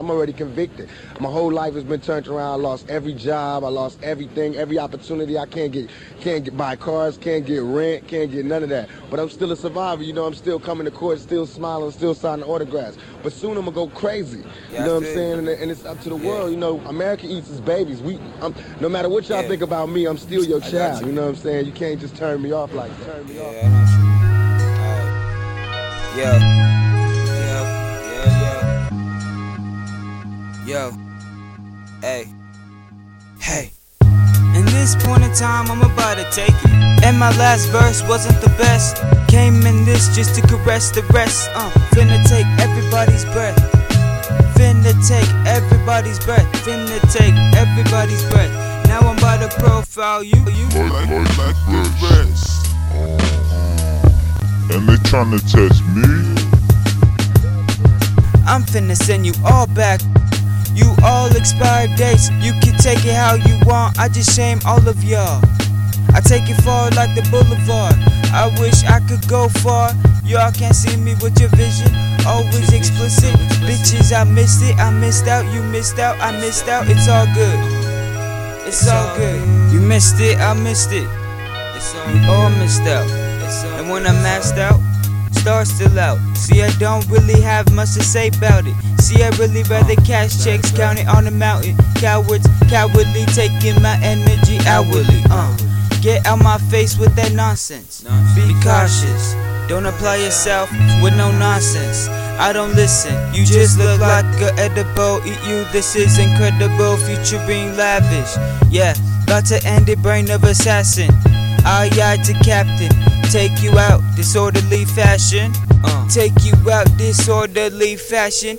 I'm already convicted. My whole life has been turned around. I lost every job. I lost everything, every opportunity. I can't get, can't get buy cars, can't get rent, can't get none of that. But I'm still a survivor. You know, I'm still coming to court, still smiling, still signing autographs. But soon I'm gonna go crazy. Yeah, you know what I'm saying? And, and it's up to the Yeah. world. You know, America eats its babies. We, I'm, no matter what y'all Yeah. think about me, I'm still your child. you. You know what I'm saying? You can't just turn me off like turn me Yeah, off. What Yo. Hey. Hey. In this point in time, I'm about to take it. And my last verse wasn't the best. Came in this just to caress the rest. Uh, finna take everybody's breath. Finna take everybody's breath. Finna take everybody's breath. Now I'm about to profile you. you. like, like, like the rest. Uh-huh. And they tryna test me? I'm finna send you all back. You all expired dates. You can take it how you want. I just shame all of y'all. I take it far like the boulevard. I wish I could go far. Y'all can't see me with your vision. Always explicit. Bitches, I missed it. I missed out. You missed out. I missed out. It's all good. It's all good. You missed it. I missed it. We all missed out. And when I'm maxed out, stars still out. See, I don't really have much to say about it. See, I really rather cash checks counted on the mountain. Cowards, cowardly taking my energy outwardly. Uh, get out my face with that nonsense. Be cautious. Don't apply yourself with no nonsense. I don't listen. You just look like a edible. Eat you. This is incredible. Future being lavish. Yeah, about to end it. Brain of assassin. I eye to captain. Take you out disorderly fashion. Uh, take you out disorderly fashion.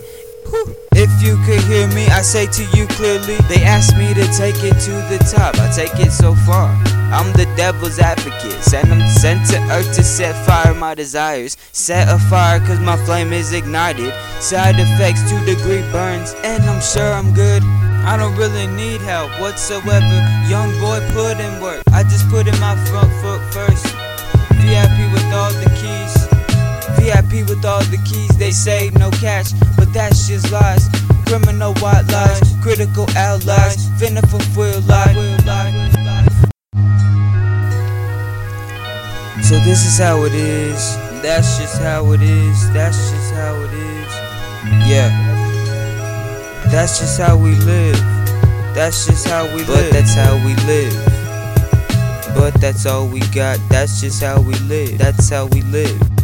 Whew. If you could hear me, I say to you clearly. They asked me to take it to the top. I take it so far. I'm the devil's advocate. Send them sent to earth to set fire my desires. Set afire cause my flame is ignited. Side effects, two degree burns, and I'm sure I'm good. I don't really need help whatsoever. Young boy put in work. I just put in my front foot first. VIP with all the keys. VIP with all the keys. They say no cash, but that's just lies. Criminal white lies, critical allies. Finna fulfill life. So this is how it is. That's just how it is. That's just how it is. Yeah. That's just how we live. That's just how we live. But that's how we live. But that's all we got. That's just how we live. That's how we live.